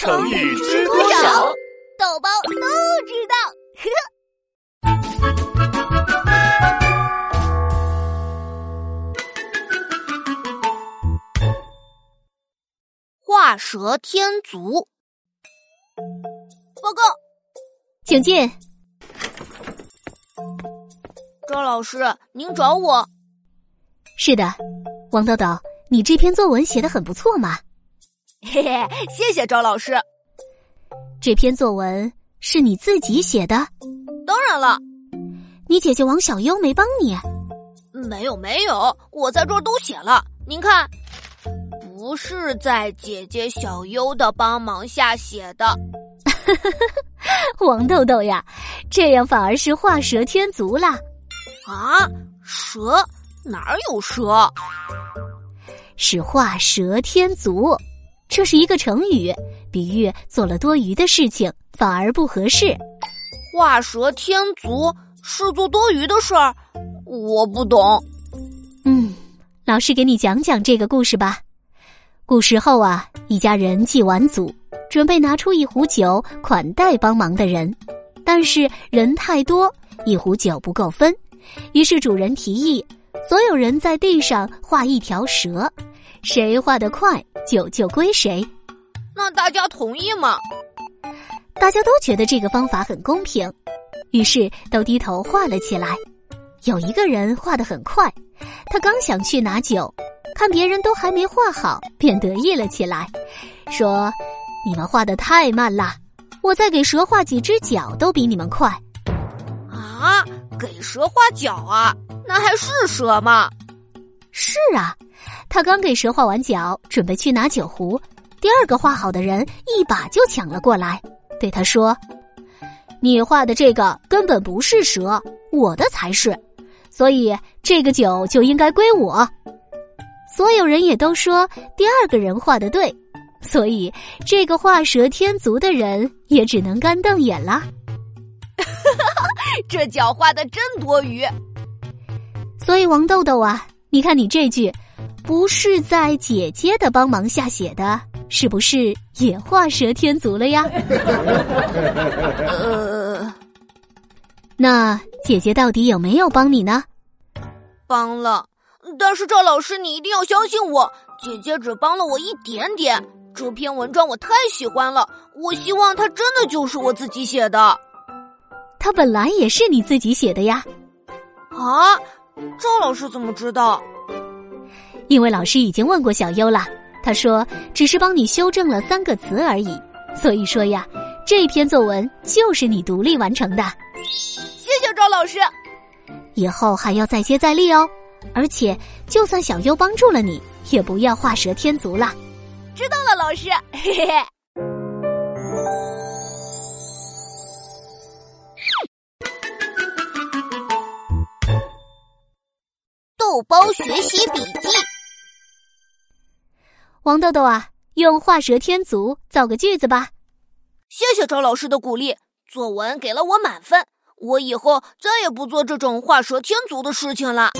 成语知多少？豆包都知道。画蛇添足。报告，请进。赵老师，您找我？是的，王豆豆，你这篇作文写的很不错嘛。嘿嘿，谢谢赵老师。这篇作文是你自己写的？当然了。你姐姐王小优没帮你？没有没有，我在这儿都写了。您看，不是在姐姐小优的帮忙下写的。王豆豆呀，这样反而是画蛇添足啦。啊，蛇哪儿有蛇？是画蛇添足，这是一个成语，比喻做了多余的事情，反而不合适。画蛇添足是做多余的事儿，我不懂。嗯，老师给你讲讲这个故事吧。古时候啊，一家人祭完祖，准备拿出一壶酒款待帮忙的人，但是人太多，一壶酒不够分。于是主人提议，所有人在地上画一条蛇，谁画得快，酒就归谁。那大家同意吗？大家都觉得这个方法很公平，于是都低头画了起来。有一个人画得很快，他刚想去拿酒，看别人都还没画好，便得意了起来，说：“你们画得太慢了，我再给蛇画几只脚都比你们快。”啊！给蛇画脚啊？那还是蛇吗？是啊，他刚给蛇画完脚，准备去拿酒壶，第二个画好的人一把就抢了过来，对他说：“你画的这个根本不是蛇，我的才是，所以这个酒就应该归我。”所有人也都说第二个人画的对，所以这个画蛇添足的人也只能干瞪眼了。这脚画的真多余，所以王豆豆啊，你看你这句，不是在姐姐的帮忙下写的，是不是也画蛇添足了呀？呃，那姐姐到底有没有帮你呢？帮了，但是赵老师，你一定要相信我，姐姐只帮了我一点点。这篇文章我太喜欢了，我希望它真的就是我自己写的。它本来也是你自己写的呀，啊，赵老师怎么知道？因为老师已经问过小优了，他说只是帮你修正了三个词而已，所以说呀，这篇作文就是你独立完成的。谢谢赵老师，以后还要再接再厉哦，而且就算小优帮助了你，也不要画蛇添足了。知道了，老师，嘿嘿。豆包学习笔记，王豆豆啊，用画蛇添足造个句子吧。谢谢张老师的鼓励，作文给了我满分，我以后再也不做这种画蛇添足的事情了。